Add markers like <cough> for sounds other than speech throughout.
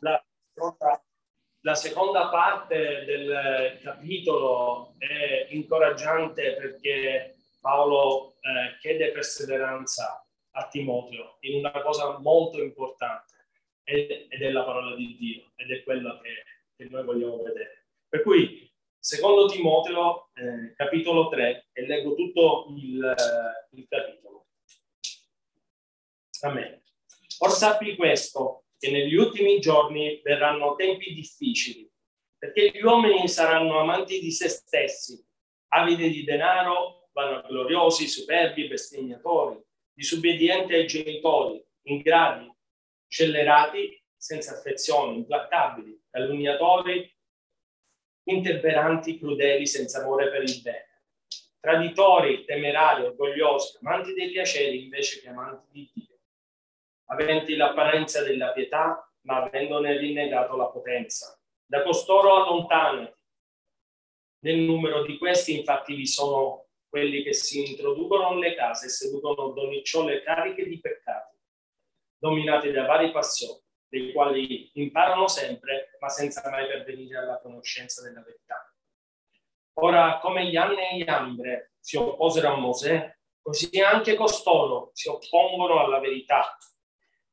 la, la seconda parte del capitolo è incoraggiante perché Paolo eh, chiede perseveranza a Timoteo in una cosa molto importante ed è la parola di Dio ed è quello che, che noi vogliamo vedere. Per cui, secondo Timoteo, eh, capitolo 3, e leggo tutto il, il capitolo. Amen. Or sappi questo, che negli ultimi giorni verranno tempi difficili, perché gli uomini saranno amanti di se stessi, avidi di denaro, vanagloriosi, superbi, bestemmiatori, disobbedienti ai genitori, ingrati, scellerati, senza affezione, implacabili, calunniatori, interperanti, crudeli, senza amore per il bene, traditori, temerari, orgogliosi, amanti dei piaceri invece che amanti di Dio aventi l'apparenza della pietà, ma avendone rinnegato la potenza. Da costoro allontanati. Nel numero di questi, infatti, vi sono quelli che si introducono nelle case e seducono donnicciole cariche di peccati, dominati da varie passioni, dei quali imparano sempre, ma senza mai pervenire alla conoscenza della verità. Ora, come gli anni e gli ambre si opposero a Mosè, così anche costoro si oppongono alla verità,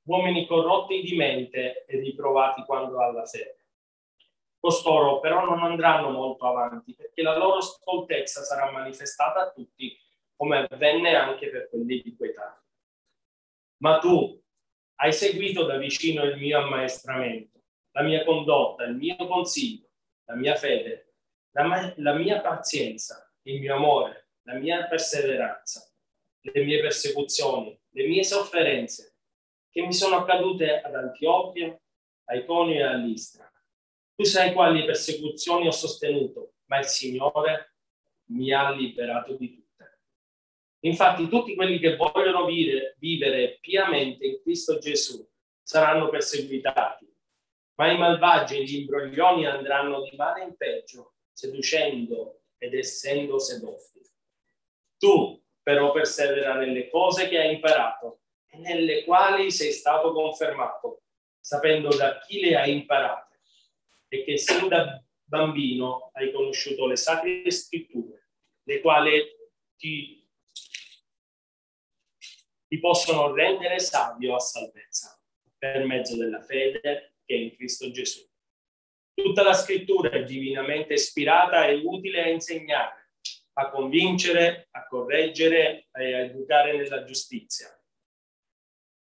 uomini corrotti di mente e riprovati quando alla fede. Costoro però non andranno molto avanti perché la loro stoltezza sarà manifestata a tutti come avvenne anche per quelli di quetà. Ma tu hai seguito da vicino il mio ammaestramento, la mia condotta, il mio consiglio, la mia fede, la, la mia pazienza, il mio amore, la mia perseveranza, le mie persecuzioni, le mie sofferenze, che mi sono accadute ad Antiochia, a Iconio e a Listra. Tu sai quali persecuzioni ho sostenuto, ma il Signore mi ha liberato di tutte. Infatti tutti quelli che vogliono vivere, vivere piamente in Cristo Gesù saranno perseguitati, ma i malvagi e gli imbroglioni andranno di male in peggio, seducendo ed essendo sedotti. Tu però persevera nelle cose che hai imparato nelle quali sei stato confermato, sapendo da chi le hai imparate e che sin da bambino hai conosciuto le sacre scritture, le quali ti, ti possono rendere savio a salvezza per mezzo della fede che è in Cristo Gesù. Tutta la scrittura è divinamente ispirata e utile a insegnare, a convincere, a correggere e a educare nella giustizia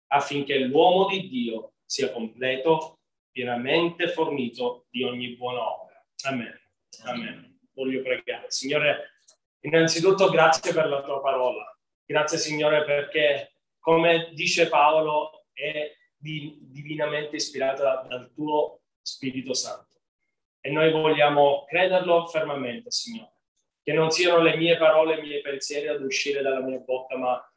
affinché l'uomo di Dio sia completo, pienamente fornito di ogni buona opera. Amen. Amen. Voglio pregare. Signore, innanzitutto grazie per la tua parola. Grazie Signore perché, come dice Paolo, è divinamente ispirata dal tuo Spirito Santo. E noi vogliamo crederlo fermamente, Signore. Che non siano le mie parole, i miei pensieri ad uscire dalla mia bocca, ma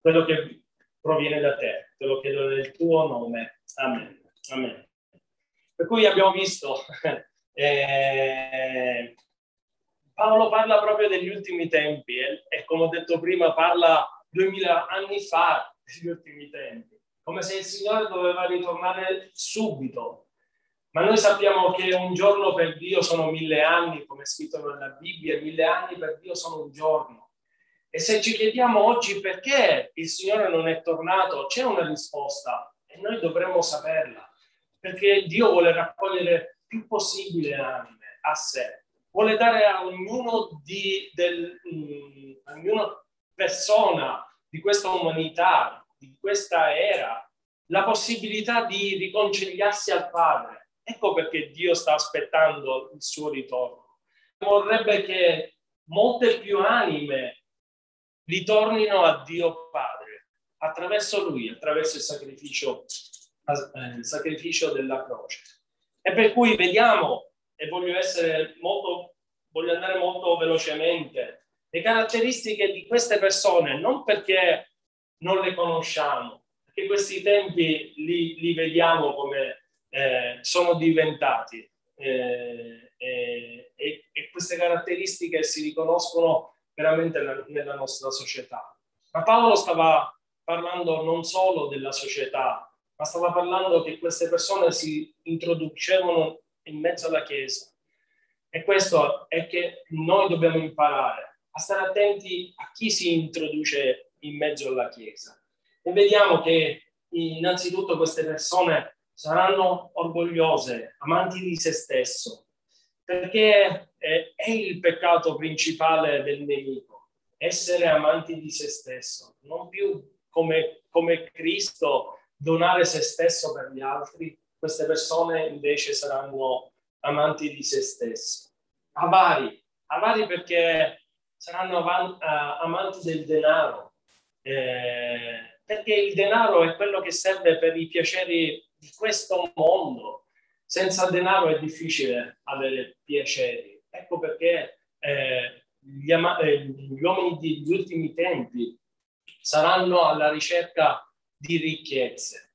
quello che proviene da te. Te lo chiedo nel tuo nome. Amen. Amen. Per cui abbiamo visto, <laughs> eh, Paolo parla proprio degli ultimi tempi e, e come ho detto prima parla duemila anni fa degli ultimi tempi, come se il Signore doveva ritornare subito. Ma noi sappiamo che un giorno per Dio sono mille anni, come è scritto nella Bibbia, mille anni per Dio sono un giorno. E se ci chiediamo oggi perché il Signore non è tornato, c'è una risposta e noi dovremmo saperla, perché Dio vuole raccogliere più possibile anime a sé, vuole dare a ognuno di, del, mh, mm, ognuna persona di questa umanità, di questa era, la possibilità di riconciliarsi al Padre. Ecco perché Dio sta aspettando il suo ritorno. Vorrebbe che molte più anime ritornino a Dio Padre attraverso Lui, attraverso il sacrificio, eh, il sacrificio della croce. E per cui vediamo, e voglio molto, voglio andare molto velocemente, le caratteristiche di queste persone, non perché non le conosciamo, perché questi tempi li, li vediamo come eh, sono diventati eh, e, e queste caratteristiche si riconoscono veramente nella nostra società. Ma Paolo stava parlando non solo della società, ma stava parlando che queste persone si introducevano in mezzo alla Chiesa. E questo è che noi dobbiamo imparare a stare attenti a chi si introduce in mezzo alla Chiesa. E vediamo che innanzitutto queste persone saranno orgogliose, amanti di se stesso, perché è il peccato principale del nemico, essere amanti di se stesso, non più come, come Cristo donare se stesso per gli altri, queste persone invece saranno amanti di se stessi. Avari, avari perché saranno avanti, uh, amanti del denaro, eh, perché il denaro è quello che serve per i piaceri di questo mondo. Senza denaro è difficile avere piaceri. Ecco perché eh, gli, ama- eh, gli uomini degli ultimi tempi saranno alla ricerca di ricchezze.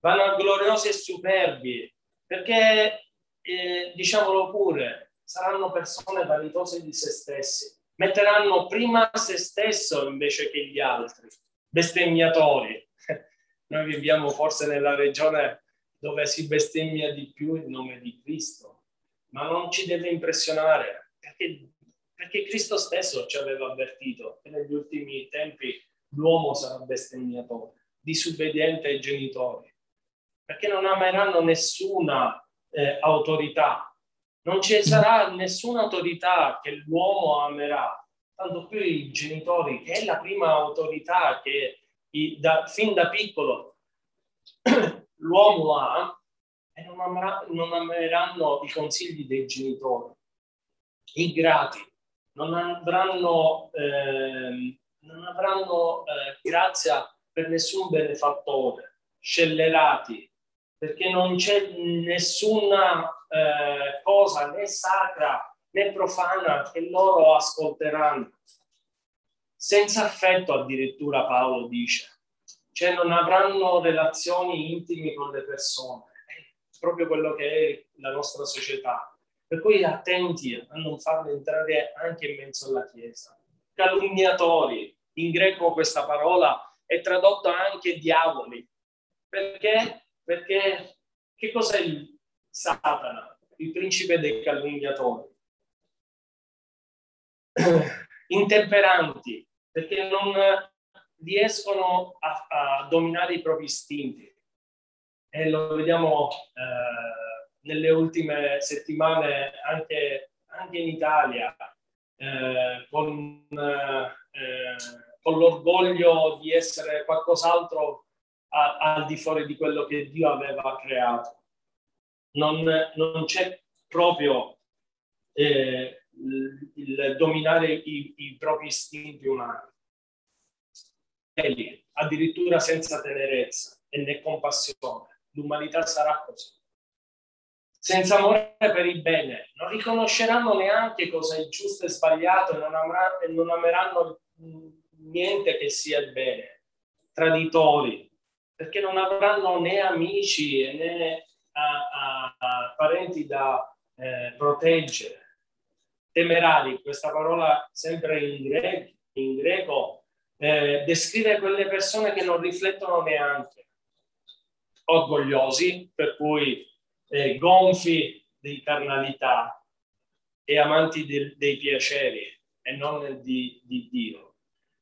Vanagloriosi e superbi, perché, eh, diciamolo pure, saranno persone vanitose di se stessi. Metteranno prima se stesso invece che gli altri, bestemmiatori. <laughs> Noi viviamo forse nella regione dove si bestemmia di più il nome di Cristo, ma non ci deve impressionare, perché, perché Cristo stesso ci aveva avvertito che negli ultimi tempi l'uomo sarà bestemmiatore disobbediente ai genitori, perché non ameranno nessuna eh, autorità, non ci sarà nessuna autorità che l'uomo amerà, tanto più i genitori, che è la prima autorità che i, da, fin da piccolo <clears throat> l'uomo ha, e non, amerà, non ameranno i consigli dei genitori. I grati non avranno, eh, non avranno eh, grazia per nessun benefattore, scellerati, perché non c'è nessuna eh, cosa né sacra né profana che loro ascolteranno. Senza affetto addirittura Paolo dice, cioè non avranno relazioni intime con le persone, è proprio quello che è la nostra società. Per cui attenti a non farli entrare anche in mezzo alla Chiesa. Calunniatori, in greco questa parola è tradotto anche diavoli. Perché? Perché che cos'è il Satana? Il principe dei calunniatori. <clears throat> Intemperanti, perché non riescono a, a, dominare i propri istinti. E lo vediamo eh, nelle ultime settimane anche, anche in Italia, eh, con eh, con l'orgoglio di essere qualcos'altro a, al di fuori di quello che Dio aveva creato. Non, non c'è proprio eh, il, dominare i, i, propri istinti umani. Quelli, addirittura senza tenerezza e né compassione. L'umanità sarà così. Senza amore per il bene, non riconosceranno neanche cosa è giusto e sbagliato e non, amra, e non ameranno niente che sia il bene, traditori, perché non avranno né amici né a, a, a parenti da eh, proteggere. Temerari, questa parola sempre in greco, in greco eh, descrive quelle persone che non riflettono neanche, orgogliosi, per cui eh, gonfi di carnalità e amanti de, dei piaceri e non di, di Dio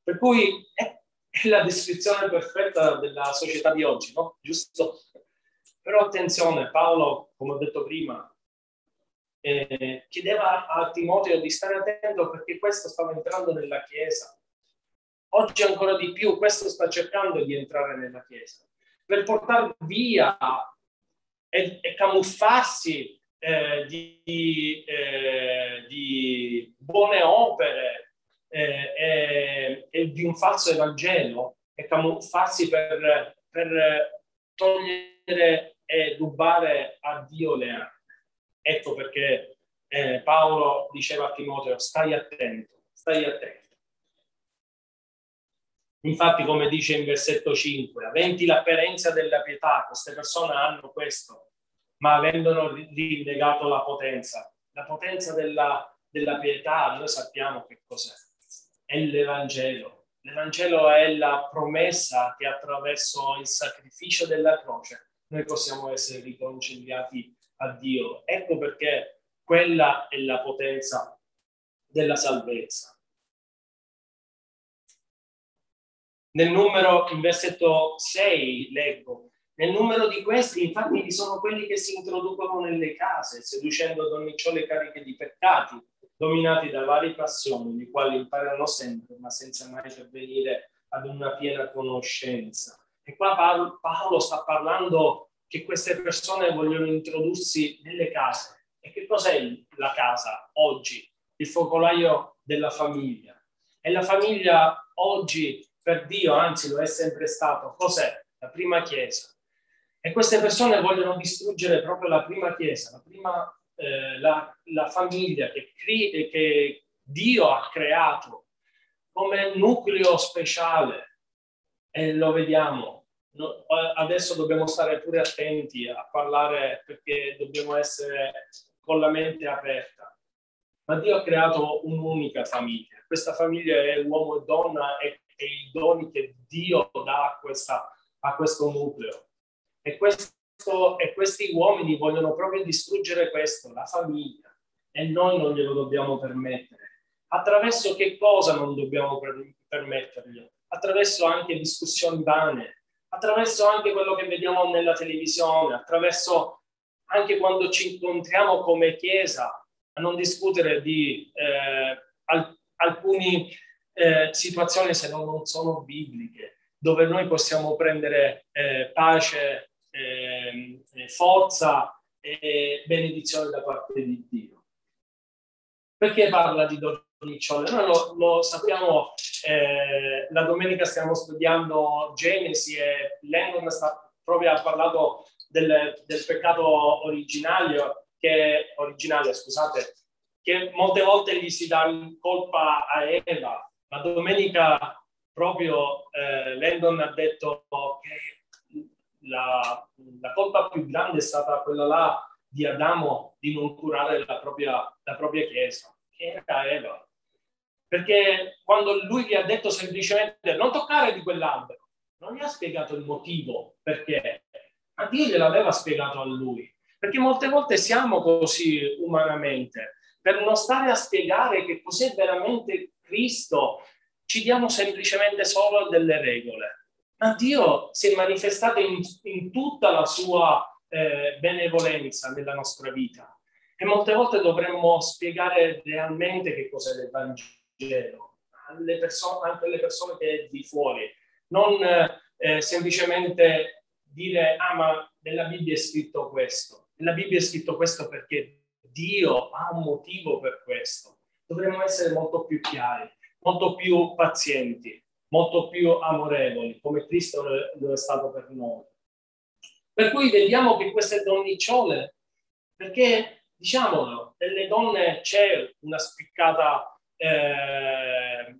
per cui è, è la descrizione perfetta della società di oggi, no? Giusto? Però attenzione, Paolo, come ho detto prima, eh, chiedeva a Timoteo di stare attento perché questo stava entrando nella Chiesa. Oggi ancora di più, questo sta cercando di entrare nella Chiesa per portare via e, e camuffarsi eh, di, eh, di, buone opere, eh, e, di un falso Evangelo e camuffarsi per, per togliere e rubare a Dio le armi. Ecco perché eh, Paolo diceva a Timoteo, stai attento, stai attento. Infatti, come dice in versetto 5, aventi l'apparenza della pietà, queste persone hanno questo, ma avendolo rinnegato la potenza. La potenza della, della pietà, noi sappiamo che cos'è è l'Evangelo. L'Evangelo è la promessa che attraverso il sacrificio della croce noi possiamo essere riconciliati a Dio. Ecco perché quella è la potenza della salvezza. Nel numero, in versetto 6, leggo, nel numero di questi, infatti, vi sono quelli che si introducono nelle case, seducendo donnicciole cariche di peccati, dominati da varie passioni, le quali imparano sempre, ma senza mai pervenire ad una piena conoscenza. E qua Paolo sta parlando che queste persone vogliono introdursi nelle case. E che cos'è la casa oggi? Il focolaio della famiglia. E la famiglia oggi per Dio, anzi lo è sempre stato, cos'è? La prima chiesa. E queste persone vogliono distruggere proprio la prima chiesa, la, prima, eh, la, la famiglia che, che Dio ha creato come nucleo speciale. E lo vediamo. No, adesso dobbiamo stare pure attenti a parlare perché dobbiamo essere con la mente aperta. Ma Dio ha creato un'unica famiglia. Questa famiglia è uomo e donna e, e i doni che Dio dà a, questa, a questo nucleo. E, questo, e questi uomini vogliono proprio distruggere questo, la famiglia, e noi non glielo dobbiamo permettere. Attraverso che cosa non dobbiamo per, permetterglielo? Attraverso anche discussioni vane, attraverso anche quello che vediamo nella televisione, attraverso anche quando ci incontriamo come Chiesa a non discutere di eh, al, alcune eh, situazioni se non sono bibliche, dove noi possiamo prendere eh, pace eh, forza e benedizione da parte di Dio. Perché parla di donnicciole? Noi lo, lo sappiamo, eh, la domenica stiamo studiando Genesi e Lennon sta proprio ha parlato del, del peccato originario, che, originale, scusate, che molte volte gli si dà colpa a Eva. Ma domenica proprio eh, Landon ha detto che la, la, colpa più grande è stata quella là di Adamo di non curare la propria, la propria chiesa, che era Eva. Perché quando lui gli ha detto semplicemente non toccare di quell'albero, non gli ha spiegato il motivo perché, ma Dio gliel'aveva spiegato a lui. Perché molte volte siamo così umanamente, per non stare a spiegare che cos'è veramente Cristo, ci diamo semplicemente solo delle regole ma Dio si è manifestato in, in tutta la sua eh, benevolenza nella nostra vita. E molte volte dovremmo spiegare realmente che cos'è l'Evangelo alle persone, anche alle persone che è di fuori, non eh, semplicemente dire, ah ma nella Bibbia è scritto questo. Nella Bibbia è scritto questo perché Dio ha un motivo per questo. Dovremmo essere molto più chiari, molto più pazienti molto più amorevoli, come Cristo lo è stato per noi. Per cui vediamo che queste donnicciole, perché diciamolo, nelle donne c'è una spiccata eh,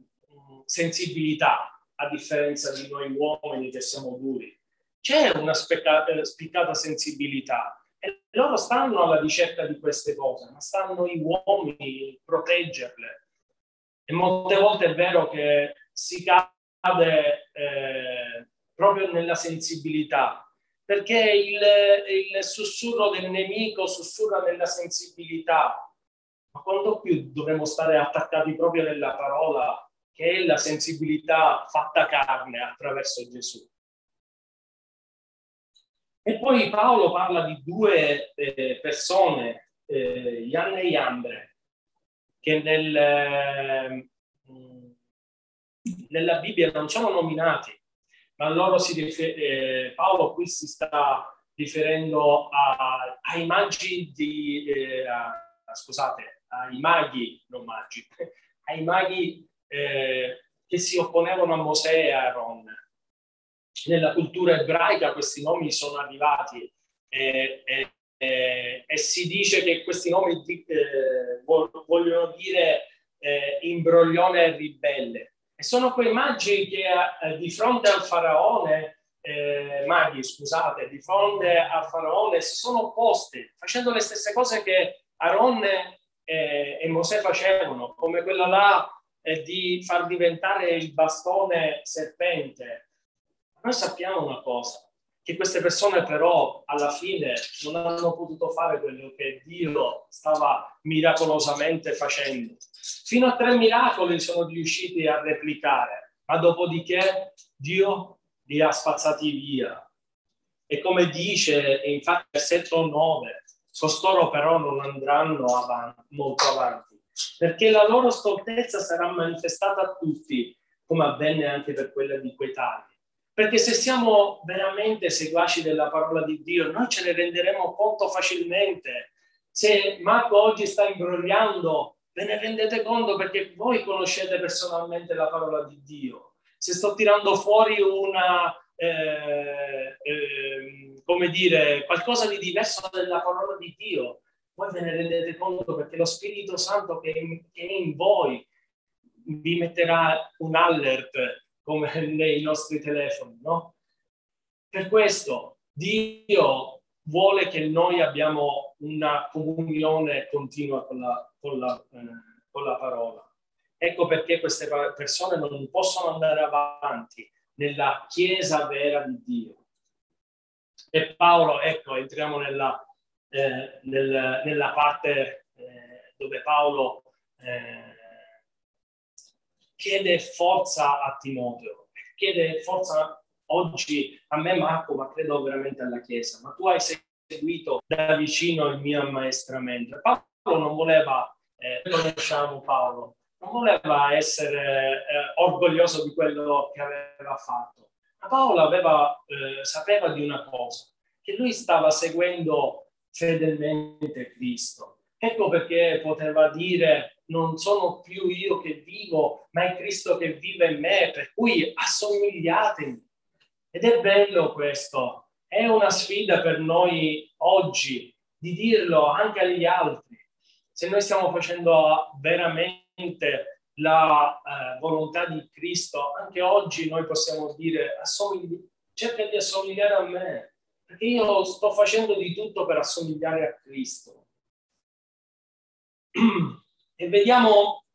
sensibilità, a differenza di noi uomini che siamo duri. C'è una spicca, spiccata sensibilità e loro stanno alla ricerca di queste cose, ma stanno i uomini a proteggerle. E molte volte è vero che si cade eh, proprio nella sensibilità, perché il, il sussurro del nemico sussurra nella sensibilità, ma quanto più dovremmo stare attaccati proprio nella parola, che è la sensibilità fatta carne attraverso Gesù. E poi Paolo parla di due eh, persone, eh, Ian e Iambre, che nel, eh, nella Bibbia non sono nominati, ma loro si rifer- eh, Paolo qui si sta riferendo a, ai maggi di, eh, a, scusate, ai maghi, non maggi, <laughs> ai maghi eh, che si opponevano a Mosè e a Aaron. Nella cultura ebraica questi nomi sono arrivati e, e, e si dice che questi nomi eh, vogliono dire eh, imbroglione e ribelle. E sono quei magi che eh, di fronte al faraone, eh, maghi scusate, di fronte al faraone si sono opposti, facendo le stesse cose che Aaron eh, e Mosè facevano, come quella là e di far diventare il bastone serpente. Noi sappiamo una cosa, che queste persone però alla fine non hanno potuto fare quello che Dio stava miracolosamente facendo. Fino a tre miracoli sono riusciti a replicare, ma dopodiché Dio li ha spazzati via. E come dice, infatti, versetto 9, costoro però non andranno avanti, molto avanti, perché la loro stoltezza sarà manifestata a tutti, come avvenne anche per quella di Quetali perché se siamo veramente seguaci della parola di Dio, noi ce ne renderemo conto facilmente. Se Marco oggi sta imbrogliando, ve ne rendete conto perché voi conoscete personalmente la parola di Dio. Se sto tirando fuori una, eh, eh, come dire, qualcosa di diverso dalla parola di Dio, voi ve ne rendete conto perché lo Spirito Santo che, che è in voi vi metterà un alert come <laughs> nei nostri telefoni, no? Per questo Dio vuole che noi abbiamo una comunione continua con la, con la, eh, con la parola. Ecco perché queste persone non possono andare avanti nella Chiesa vera di Dio. E Paolo, ecco, entriamo nella, eh, nel, nella parte eh, dove Paolo eh, chiede forza a Timoteo, chiede forza oggi a me Marco, ma credo veramente alla Chiesa, ma tu hai seguito da vicino il mio ammaestramento. Paolo non voleva, eh, conosciamo Paolo, non voleva essere eh, orgoglioso di quello che aveva fatto, ma Paolo aveva, eh, sapeva di una cosa, che lui stava seguendo fedelmente Cristo. Ecco perché poteva dire non sono più io che vivo, ma è Cristo che vive in me, per cui assomigliatemi. Ed è bello questo, è una sfida per noi oggi di dirlo anche agli altri. Se noi stiamo facendo veramente la eh, volontà di Cristo, anche oggi noi possiamo dire assomigli- cerca di assomigliare a me, perché io sto facendo di tutto per assomigliare a Cristo. <clears throat> e vediamo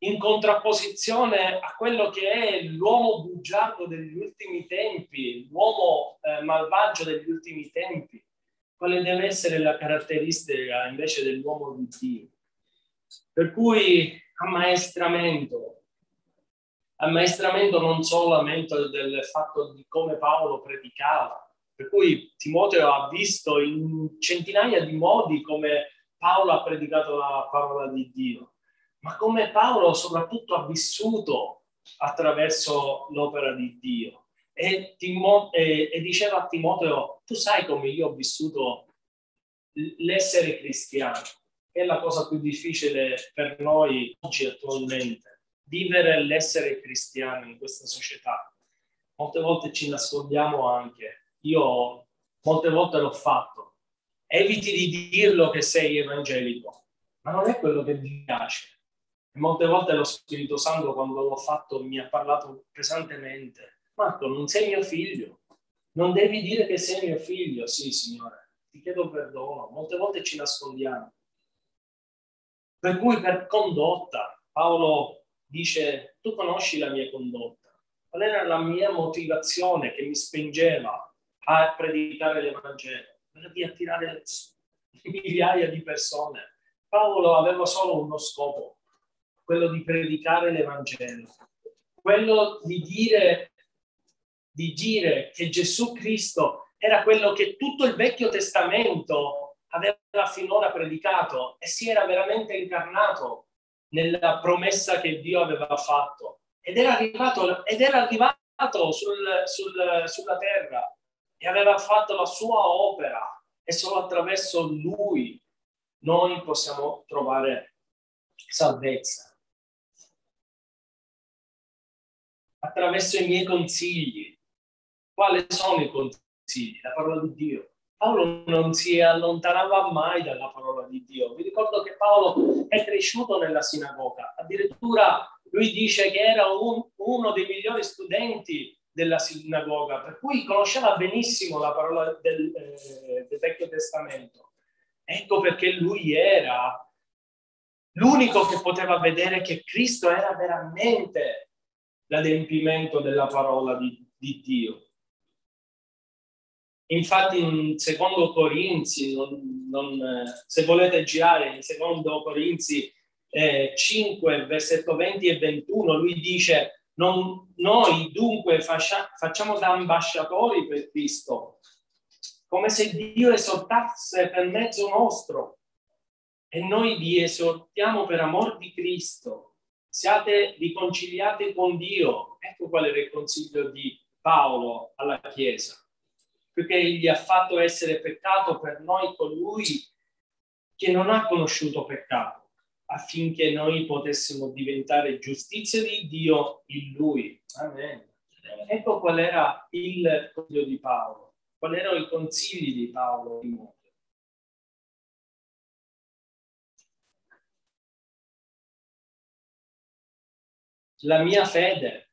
in contrapposizione a quello che è l'uomo bugiardo degli ultimi tempi, l'uomo eh, malvagio degli ultimi tempi, quale deve essere la caratteristica invece dell'uomo di Dio. Per cui ammaestramento, ammaestramento non solamente del fatto di come Paolo predicava, per cui Timoteo ha visto in centinaia di modi come Paolo ha predicato la parola di Dio, ma come Paolo soprattutto ha vissuto attraverso l'opera di Dio. E, Timo, e, e diceva a Timoteo, tu sai come io ho vissuto l'essere cristiano, è la cosa più difficile per noi oggi attualmente, vivere l'essere cristiano in questa società. Molte volte ci nascondiamo anche. Io molte volte l'ho fatto, eviti di dirlo che sei evangelico, ma non è quello che ti piace. E molte volte lo Spirito Santo, quando l'ho fatto, mi ha parlato pesantemente. Marco, non sei mio figlio. Non devi dire che sei mio figlio. Sì, Signore, ti chiedo perdono. Molte volte ci nascondiamo. Per cui per condotta, Paolo dice, tu conosci la mia condotta. Qual era la mia motivazione che mi spingeva a predicare l'Evangelo? Di attirare <laughs> migliaia di persone. Paolo aveva solo uno scopo, quello di predicare l'Evangelo, quello di dire, di dire che Gesù Cristo era quello che tutto il Vecchio Testamento aveva finora predicato e si era veramente incarnato nella promessa che Dio aveva fatto ed era arrivato, ed era arrivato sul, sul, sulla terra e aveva fatto la sua opera e solo attraverso lui noi possiamo trovare salvezza. Attraverso i miei consigli. Quali sono i consigli? La parola di Dio. Paolo non si allontanava mai dalla parola di Dio. Vi ricordo che Paolo è cresciuto nella sinagoga, addirittura lui dice che era un, uno dei migliori studenti della sinagoga, per cui conosceva benissimo la parola del, eh, del Vecchio Testamento. Ecco perché lui era l'unico che poteva vedere che Cristo era veramente l'adempimento della parola di, di Dio. Infatti in secondo Corinzi, non, non, se volete girare in secondo Corinzi eh, 5, versetto 20 e 21, lui dice non, noi dunque faccia, facciamo da ambasciatori per Cristo, come se Dio esortasse per mezzo nostro. E noi vi esortiamo per amor di Cristo. Siate riconciliati con Dio. Ecco qual era il consiglio di Paolo alla Chiesa. Perché egli ha fatto essere peccato per noi colui che non ha conosciuto peccato affinché noi potessimo diventare giustizia di Dio in Lui. Amen. Ecco qual era il consiglio di Paolo, quali erano i consigli di Paolo. La mia fede,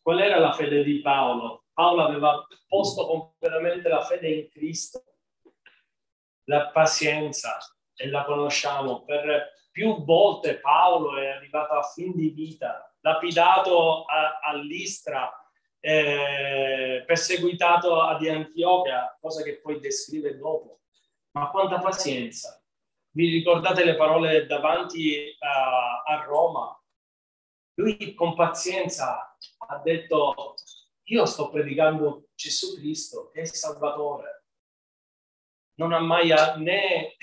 qual era la fede di Paolo? Paolo aveva posto completamente la fede in Cristo, la pazienza, e la conosciamo per più volte Paolo è arrivato a fin di vita, lapidato all'Istra, eh, perseguitato ad Antiochia, cosa che poi descrive dopo. Ma quanta pazienza! Vi ricordate le parole davanti a, a Roma? Lui con pazienza ha detto, io sto predicando Gesù Cristo, che è il Salvatore. Non ha mai né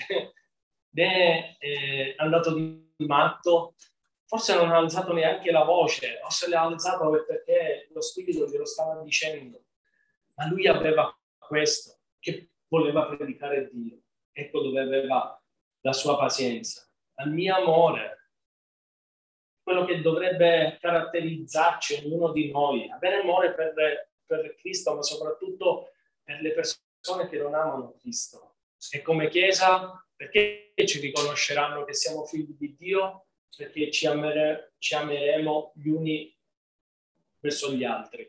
né è andato di matto, forse non ha alzato neanche la voce, o se l'ha alzato perché lo spirito glielo stava dicendo. Ma lui aveva questo, che voleva predicare Dio. Ecco dove aveva la sua pazienza. Al mio amore, quello che dovrebbe caratterizzarci ognuno di noi, avere amore per, per Cristo, ma soprattutto per le persone che non amano Cristo. E come Chiesa perché ci riconosceranno che siamo figli di Dio? Perché ci, amere, ci ameremo gli uni verso gli altri.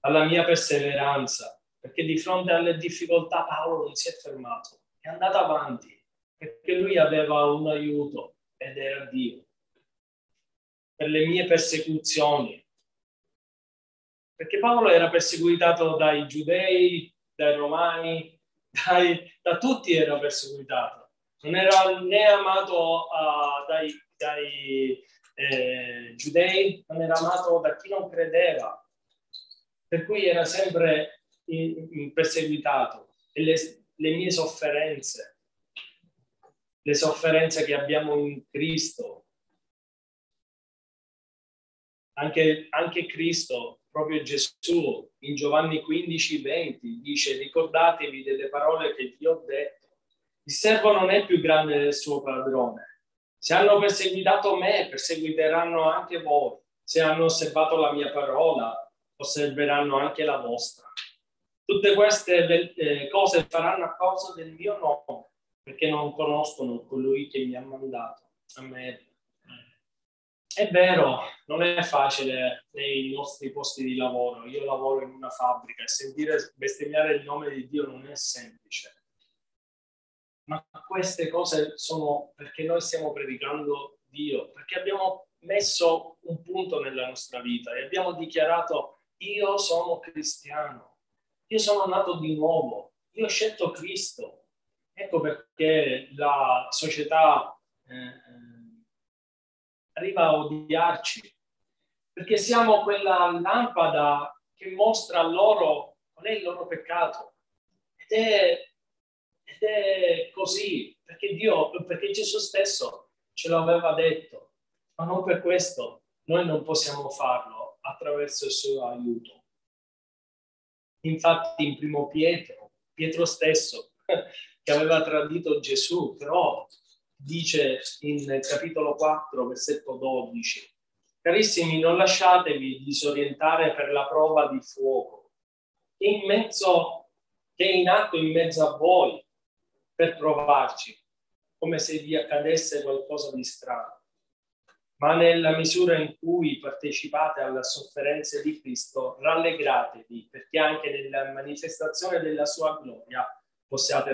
Alla mia perseveranza, perché di fronte alle difficoltà Paolo non si è fermato, è andato avanti, perché lui aveva un aiuto ed era Dio. Per le mie persecuzioni, perché Paolo era perseguitato dai giudei, dai romani, dai, da tutti era perseguitato, non era né amato uh, dai, dai eh, giudei, non era amato da chi non credeva, per cui era sempre in, in perseguitato. E le, le mie sofferenze, le sofferenze che abbiamo in Cristo, anche, anche Cristo proprio Gesù in Giovanni 15, 20 dice ricordatevi delle parole che vi ho detto. Il servo non è più grande del suo padrone. Se hanno perseguitato me, perseguiteranno anche voi. Se hanno osservato la mia parola, osserveranno anche la vostra. Tutte queste eh, cose faranno a causa del mio nome, perché non conoscono colui che mi ha mandato. Amen. È vero, non è facile nei nostri posti di lavoro. Io lavoro in una fabbrica e sentire bestemmiare il nome di Dio non è semplice. Ma queste cose sono perché noi stiamo predicando Dio, perché abbiamo messo un punto nella nostra vita e abbiamo dichiarato io sono cristiano, io sono nato di nuovo, io ho scelto Cristo. Ecco perché la società eh, arriva a odiarci, perché siamo quella lampada che mostra loro qual è il loro peccato. Ed è, ed è così, perché Dio, perché Gesù stesso ce l'aveva detto, ma non per questo noi non possiamo farlo attraverso il suo aiuto. Infatti in primo Pietro, Pietro stesso, <laughs> che aveva tradito Gesù, però dice in capitolo 4, versetto 12, Carissimi, non lasciatevi disorientare per la prova di fuoco, che, in mezzo, che è in atto in mezzo a voi per provarci, come se vi accadesse qualcosa di strano. Ma nella misura in cui partecipate alle sofferenze di Cristo, rallegratevi, perché anche nella manifestazione della sua gloria possiate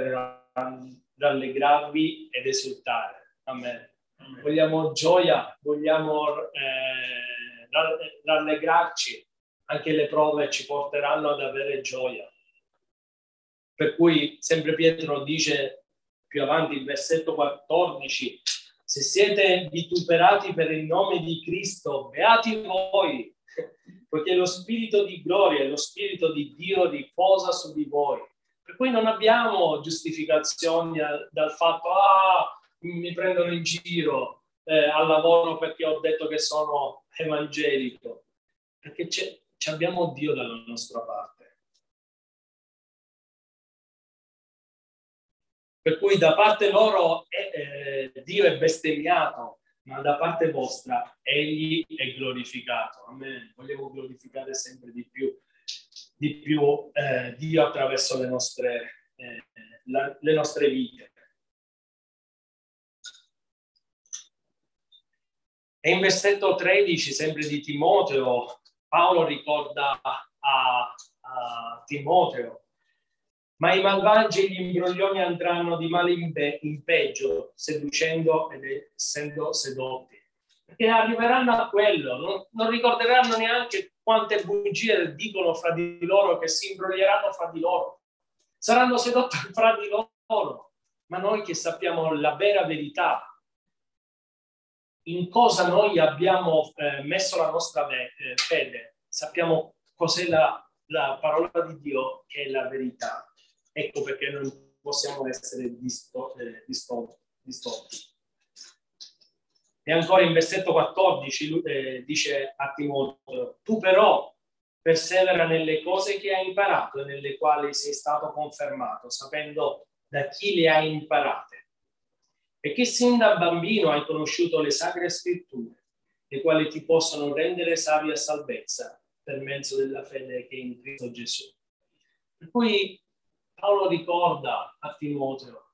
rallegrarvi ed esultare. Amen. Amen. Vogliamo gioia, vogliamo eh, rallegrarci. Anche le prove ci porteranno ad avere gioia. Per cui sempre Pietro dice più avanti, il versetto 14, se siete vituperati per il nome di Cristo, beati voi, <laughs> poiché lo spirito di gloria e lo spirito di Dio riposa su di voi. Cui non abbiamo giustificazioni dal fatto, ah, mi prendono in giro eh, al lavoro perché ho detto che sono evangelico, perché abbiamo Dio dalla nostra parte. Per cui da parte loro eh, Dio è bestemmiato, ma da parte vostra egli è glorificato. Amen. Vogliamo glorificare sempre di più, di più eh, Dio attraverso le nostre, eh, la, le nostre vite. E in versetto 13, sempre di Timoteo, Paolo ricorda a, a Timoteo ma i malvagi e gli imbroglioni andranno di male in, be- in peggio, seducendo ed essendo sedotti. Perché arriveranno a quello, non, non ricorderanno neanche quante bugie dicono fra di loro che si imbroglieranno fra di loro. Saranno sedotti <laughs> fra di loro. Ma noi che sappiamo la vera verità, in cosa noi abbiamo eh, messo la nostra eh, fede, sappiamo cos'è la, la parola di Dio che è la verità. Ecco perché non possiamo essere disto, eh, distorti. E ancora in versetto 14 eh, dice a Timoteo, tu però persevera nelle cose che hai imparato e nelle quali sei stato confermato, sapendo da chi le hai imparate. E che sin da bambino hai conosciuto le sacre scritture, le quali ti possono rendere savia salvezza per mezzo della fede che è in Cristo Gesù. Per cui Paolo ricorda a Timoteo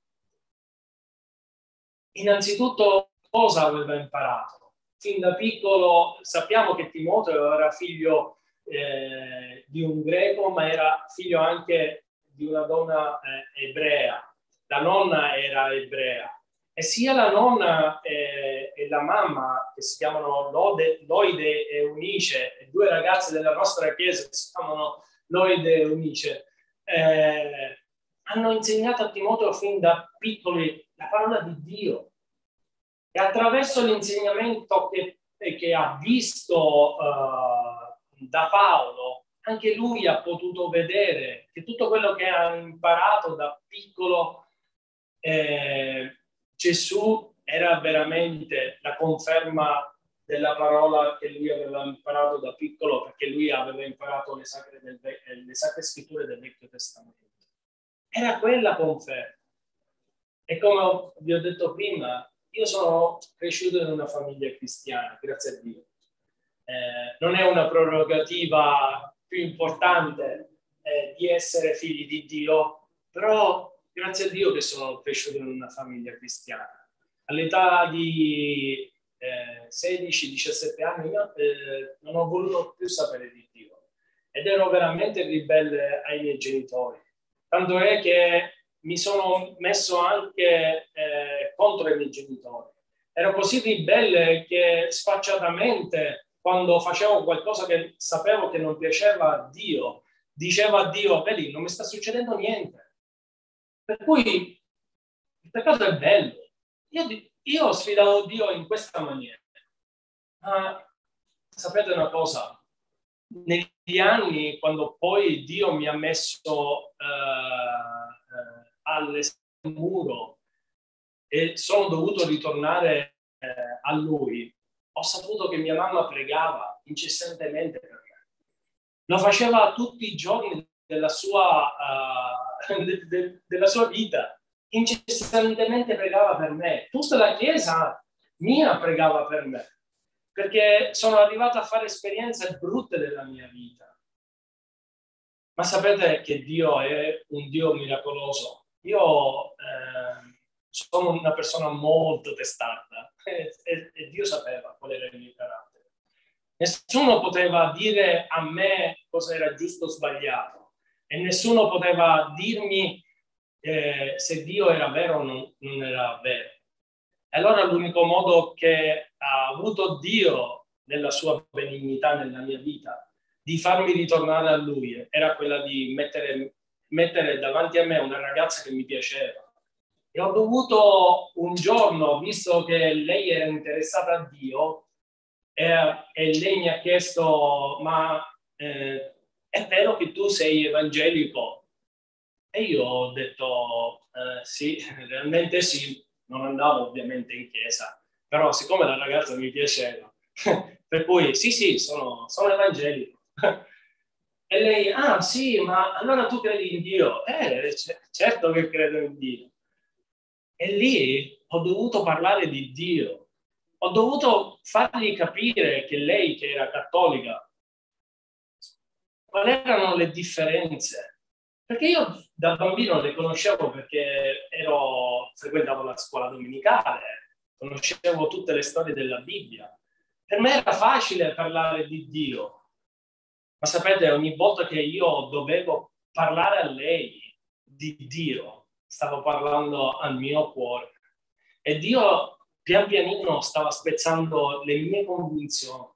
innanzitutto cosa aveva imparato. Fin da piccolo sappiamo che Timoteo era figlio eh, di un greco, ma era figlio anche di una donna eh, ebrea. La nonna era ebrea. E sia la nonna eh, e la mamma, che si chiamano Lode, Loide e Unice, due ragazze della nostra chiesa che si chiamano Loide e Unice, eh, hanno insegnato a Timoteo fin da piccoli la parola di Dio. E attraverso l'insegnamento che, che ha visto uh, da Paolo, anche lui ha potuto vedere che tutto quello che ha imparato da piccolo eh, Gesù era veramente la conferma della parola che lui aveva imparato da piccolo, perché lui aveva imparato le sacre, del, le sacre scritture del Vecchio Testamento. Era quella conferma. E come vi ho detto prima, io sono cresciuto in una famiglia cristiana, grazie a Dio. Eh, non è una prerogativa più importante eh, di essere figli di Dio, però grazie a Dio che sono cresciuto in una famiglia cristiana. All'età di eh, 16-17 anni io, eh, non ho voluto più sapere di Dio ed ero veramente ribelle ai miei genitori. Tanto è che mi sono messo anche eh, contro i miei genitori. Ero così ribelle che sfacciatamente, quando facevo qualcosa che sapevo che non piaceva a Dio, dicevo a Dio, vedi, non mi sta succedendo niente. Per cui il peccato è bello. Io io ho sfidato Dio in questa maniera. Ma sapete una cosa? Negli anni, quando poi Dio mi ha messo eh, alle muro e sono dovuto ritornare eh, a Lui, ho saputo che mia mamma pregava incessantemente per me. Lo faceva tutti i giorni della sua, uh, <laughs> de, de, della sua vita incessantemente pregava per me, tutta la chiesa mia pregava per me, perché sono arrivato a fare esperienze brutte della mia vita. Ma sapete che Dio è un Dio miracoloso. Io eh, sono una persona molto testata e, e, e Dio sapeva qual era il mio carattere. Nessuno poteva dire a me cosa era giusto o sbagliato e nessuno poteva dirmi eh, se Dio era vero o non, non era vero. E allora l'unico modo che ha avuto Dio nella sua benignità nella mia vita di farmi ritornare a Lui era quella di mettere, mettere davanti a me una ragazza che mi piaceva. E ho dovuto un giorno, visto che lei era interessata a Dio, e, e lei mi ha chiesto, ma eh, è vero che tu sei evangelico? E io ho detto, eh, sì, <laughs> realmente sì, non andavo ovviamente in chiesa, però siccome la ragazza mi piaceva, <laughs> per cui sì, sì, sono, sono evangelico. <laughs> e lei, ah sì, ma allora tu credi in Dio? Eh, certo che credo in Dio. E lì ho dovuto parlare di Dio, ho dovuto fargli capire che lei, che era cattolica, quali erano le differenze. Perché io da bambino le conoscevo perché ero, frequentavo la scuola domenicale, conoscevo tutte le storie della Bibbia. Per me era facile parlare di Dio, ma sapete, ogni volta che io dovevo parlare a lei di Dio, stavo parlando al mio cuore. E Dio pian pianino stava spezzando le mie convinzioni,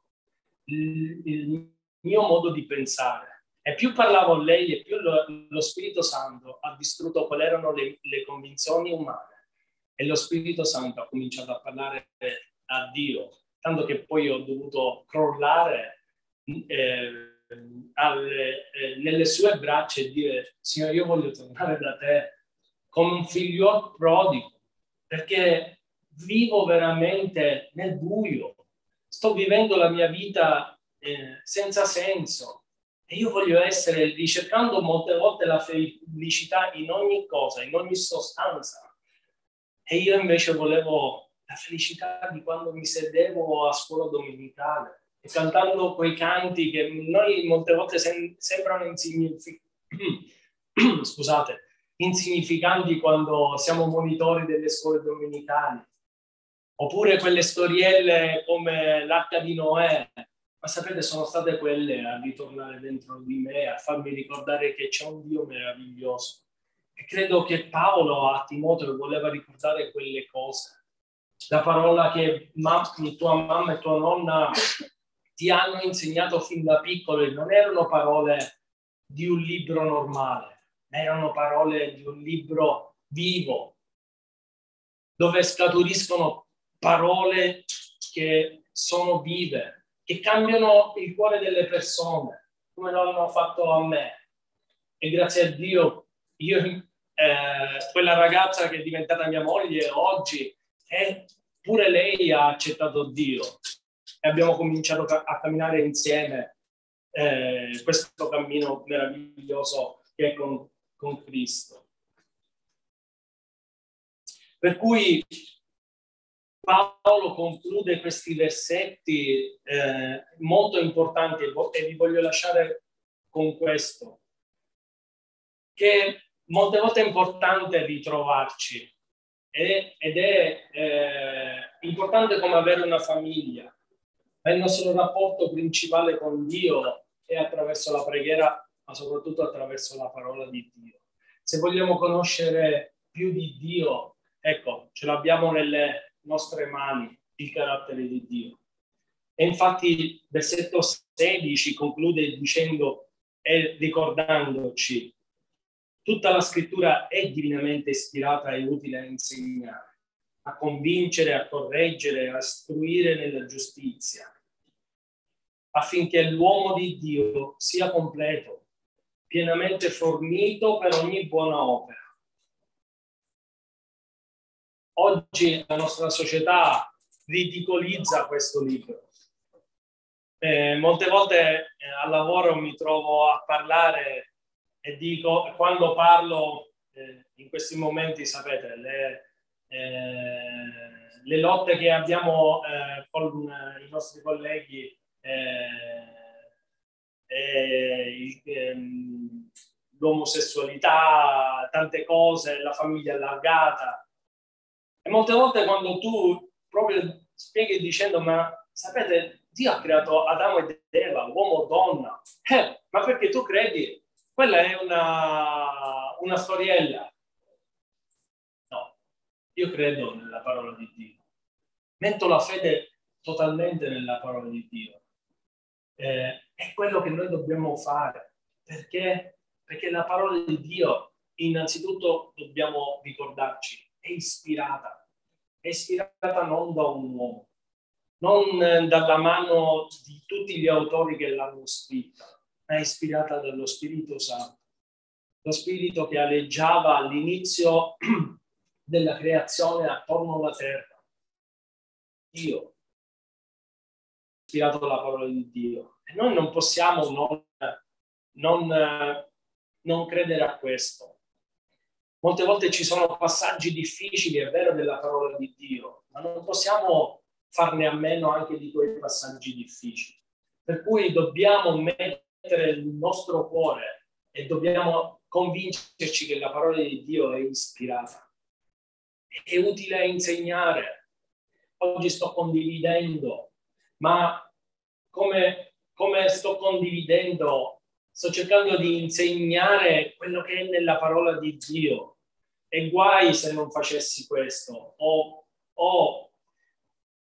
il, mio modo di pensare. E più parlavo a lei e più lo, lo Spirito Santo ha distrutto quali erano le, le, convinzioni umane. E lo Spirito Santo ha cominciato a parlare a Dio, tanto che poi ho dovuto crollare eh, eh, nelle sue braccia e dire, Signore, io voglio tornare da te come un figlio prodigo, perché vivo veramente nel buio, sto vivendo la mia vita eh, senza senso. E io voglio essere ricercando molte volte la felicità in ogni cosa, in ogni sostanza. E io invece volevo la felicità di quando mi sedevo a scuola domenicale cantando quei canti che noi molte volte sem- sembrano insignificanti. <clears throat> Scusate, insignificanti quando siamo monitori delle scuole domenicali. Oppure quelle storielle come l'arca di Noè, ma sapete, sono state quelle a ritornare dentro di me, a farmi ricordare che c'è un Dio meraviglioso. E credo che Paolo a Timoteo voleva ricordare quelle cose. La parola che ma, tua mamma e tua nonna ti hanno insegnato fin da piccolo non erano parole di un libro normale, ma erano parole di un libro vivo, dove scaturiscono parole che sono vive, che cambiano il cuore delle persone, come lo hanno fatto a me. E grazie a Dio, io, eh, quella ragazza che è diventata mia moglie oggi, eh, pure lei ha accettato Dio e abbiamo cominciato a camminare insieme eh, questo cammino meraviglioso che è con, con Cristo. Per cui Paolo conclude questi versetti eh, molto importanti e vi voglio lasciare con questo, che molte volte è importante ritrovarci ed è eh, importante come avere una famiglia, il nostro rapporto principale con Dio è attraverso la preghiera, ma soprattutto attraverso la parola di Dio. Se vogliamo conoscere più di Dio, ecco, ce l'abbiamo nelle nostre mani il carattere di Dio. E infatti il versetto 16 conclude dicendo e ricordandoci tutta la scrittura è divinamente ispirata e utile a insegnare, a convincere, a correggere, a istruire nella giustizia, affinché l'uomo di Dio sia completo, pienamente fornito per ogni buona opera. Oggi la nostra società ridicolizza questo libro. Eh, molte volte eh, al lavoro mi trovo a parlare e dico, quando parlo eh, in questi momenti, sapete, le, eh, le lotte che abbiamo eh, con i nostri colleghi, eh, il, ehm, l'omosessualità, tante cose, la famiglia allargata, e molte volte quando tu proprio spieghi dicendo ma sapete, Dio ha creato Adamo ed Eva, uomo e donna, eh, ma perché tu credi? Quella è una, una storiella. Io credo nella parola di Dio. metto la fede totalmente nella parola di Dio. Eh, è quello che noi dobbiamo fare. Perché? Perché la parola di Dio, innanzitutto, dobbiamo ricordarci, è ispirata. È ispirata non da un uomo, non dalla mano di tutti gli autori che l'hanno scritta, ma è ispirata dallo Spirito Santo. Lo Spirito che aleggiava all'inizio <clears throat> della creazione attorno alla terra. Dio, ispirato dalla parola di Dio. E noi non possiamo non, non, non credere a questo. Molte volte ci sono passaggi difficili, è vero, della parola di Dio, ma non possiamo farne a meno anche di quei passaggi difficili. Per cui dobbiamo mettere il nostro cuore e dobbiamo convincerci che la parola di Dio è ispirata. È utile insegnare. Oggi sto condividendo, ma come, come sto condividendo, sto cercando di insegnare quello che è nella parola di Dio. E guai se non facessi questo, o, o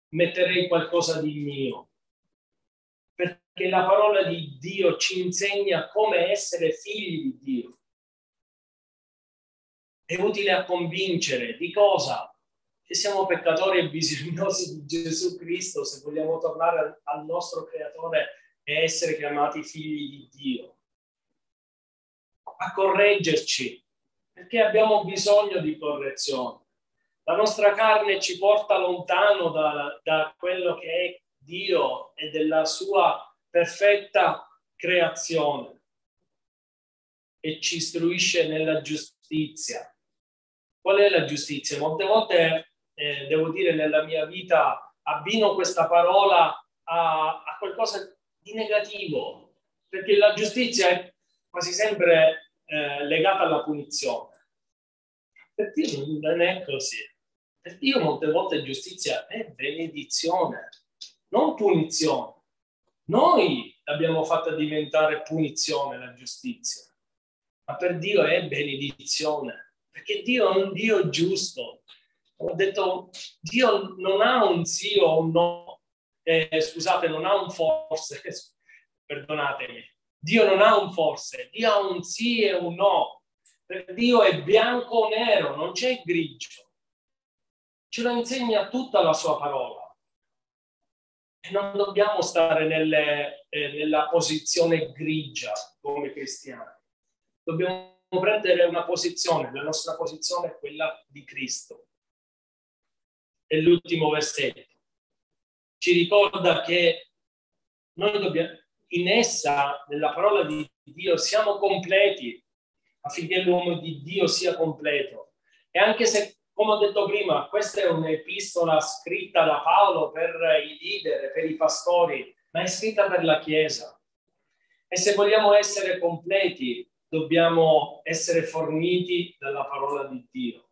metterei qualcosa di mio. Perché la parola di Dio ci insegna come essere figli di Dio. È utile a convincere di cosa? Che siamo peccatori e bisognosi di Gesù Cristo se vogliamo tornare al nostro Creatore e essere chiamati figli di Dio. A correggerci, perché abbiamo bisogno di correzione la nostra carne ci porta lontano da, da quello che è Dio e della sua perfetta creazione e ci istruisce nella giustizia. Qual è la giustizia? Molte volte, eh, devo dire, nella mia vita abbino questa parola a, a, qualcosa di negativo, perché la giustizia è quasi sempre eh, legata alla punizione. Per Dio non è così. Per Dio molte volte giustizia è benedizione, non punizione. Noi l'abbiamo fatta diventare punizione la giustizia, ma per Dio è benedizione, perché Dio è un Dio giusto. Ho detto, Dio non ha un sì o un no, eh, scusate, non ha un forse, <laughs> perdonatemi. Dio non ha un forse, Dio ha un sì e un no. Per Dio è bianco o nero, non c'è grigio ce lo insegna tutta la sua parola. E non dobbiamo stare nelle, eh, nella posizione grigia come cristiani. Dobbiamo prendere una posizione, la nostra posizione è quella di Cristo. E l'ultimo versetto ci ricorda che noi dobbiamo, in essa, nella parola di Dio, siamo completi affinché l'uomo di Dio sia completo. E anche se come ho detto prima, questa è un'epistola scritta da Paolo per i leader, per i pastori, ma è scritta per la Chiesa. E se vogliamo essere completi, dobbiamo essere forniti dalla parola di Dio.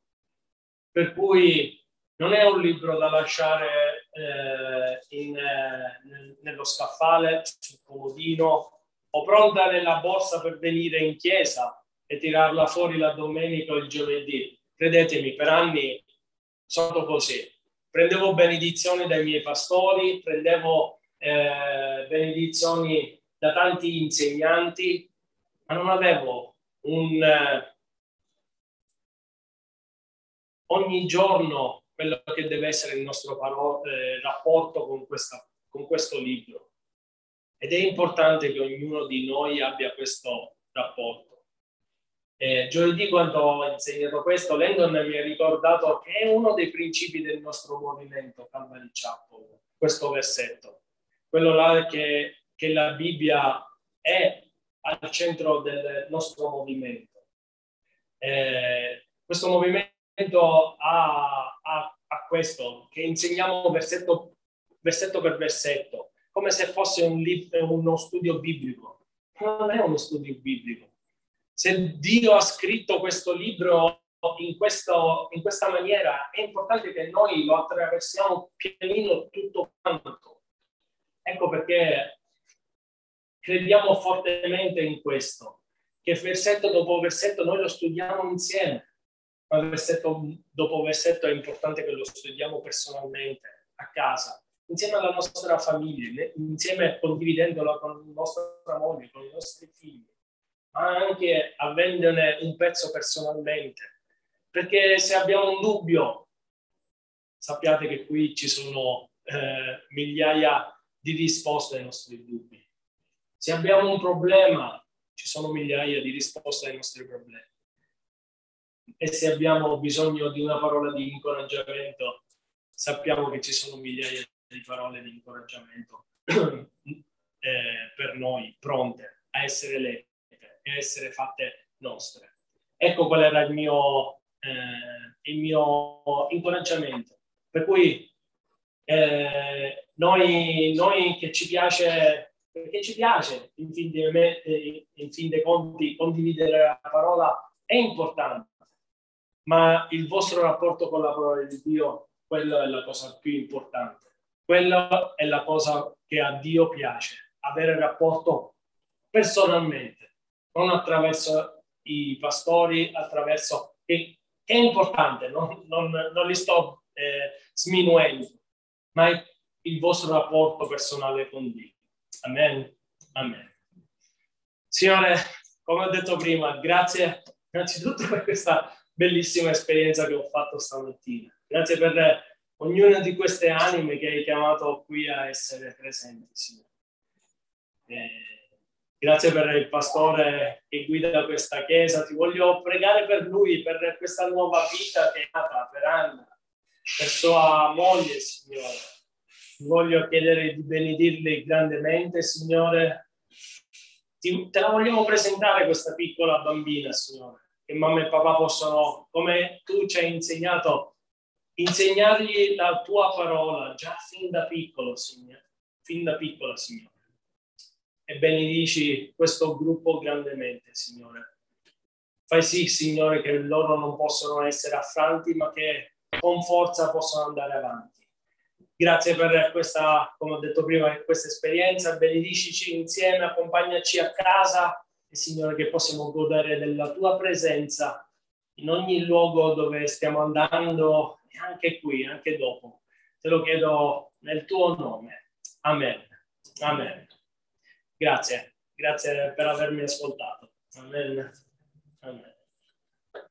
Per cui non è un libro da lasciare eh, in, eh, nello scaffale, sul comodino o pronta nella borsa per venire in chiesa e tirarla fuori la domenica o il giovedì Credetemi, per anni sono così. Prendevo benedizioni dai miei pastori, prendevo eh, benedizioni da tanti insegnanti, ma non avevo un eh, ogni giorno quello che deve essere il nostro paro- eh, rapporto con, questa, con questo libro. Ed è importante che ognuno di noi abbia questo rapporto. Eh, giovedì quando ho insegnato questo, Landon mi ha ricordato che è uno dei principi del nostro movimento Calvary Chapel, questo versetto, quello là che, che la Bibbia è al centro del nostro movimento. Eh, questo movimento ha, ha, ha, questo, che insegniamo versetto, versetto per versetto, come se fosse un uno studio biblico. Non è uno studio biblico se Dio ha scritto questo libro in, questo, in questa maniera, è importante che noi lo attraversiamo pienino tutto quanto. Ecco perché crediamo fortemente in questo, che versetto dopo versetto noi lo studiamo insieme, ma versetto dopo versetto è importante che lo studiamo personalmente, a casa, insieme alla nostra famiglia, insieme condividendola con la nostra moglie, con i nostri figli, ma anche avendone un pezzo personalmente. Perché se abbiamo un dubbio, sappiate che qui ci sono eh, migliaia di risposte ai nostri dubbi. Se abbiamo un problema, ci sono migliaia di risposte ai nostri problemi. E se abbiamo bisogno di una parola di incoraggiamento, sappiamo che ci sono migliaia di parole di incoraggiamento <clears throat> eh, per noi pronte a essere lette e a essere fatte nostre. Ecco qual era il mio, eh, il mio incoraggiamento. Per cui eh, noi, noi che ci piace, perché ci piace in fin, dei, in fin dei conti condividere la parola è importante, ma il vostro rapporto con la parola di Dio, quella è la cosa più importante. Quella è la cosa che a Dio piace, avere rapporto personalmente, non attraverso i pastori, attraverso... che, che è importante, non, non, non li sto eh, sminuendo, ma è il vostro rapporto personale con Dio. Amen. Amen. Signore, come ho detto prima, grazie innanzitutto per questa bellissima esperienza che ho fatto stamattina. Grazie per ognuna di queste anime che hai chiamato qui a essere presenti, Signore. Eh, grazie per il pastore che guida questa chiesa. Ti voglio pregare per lui, per questa nuova vita che è nata per Anna, per sua moglie, Signore. Voglio chiedere di benedirli grandemente, Signore. Ti, te la vogliamo presentare questa piccola bambina, Signore, che mamma e papà possono, come tu ci hai insegnato, insegnargli la tua parola già fin da piccolo, Signore, fin da piccola, Signore. E benedici questo gruppo grandemente, Signore. Fai sì, Signore, che loro non possono essere affranti, ma che con forza possono andare avanti. Grazie per questa, come ho detto prima, questa esperienza. Benedicici insieme, accompagnaci a casa e Signore che possiamo godere della tua presenza in ogni luogo dove stiamo andando e anche qui, anche dopo. Te lo chiedo nel tuo nome. Amen. Amen. Grazie. Grazie per avermi ascoltato. Amen. Amen.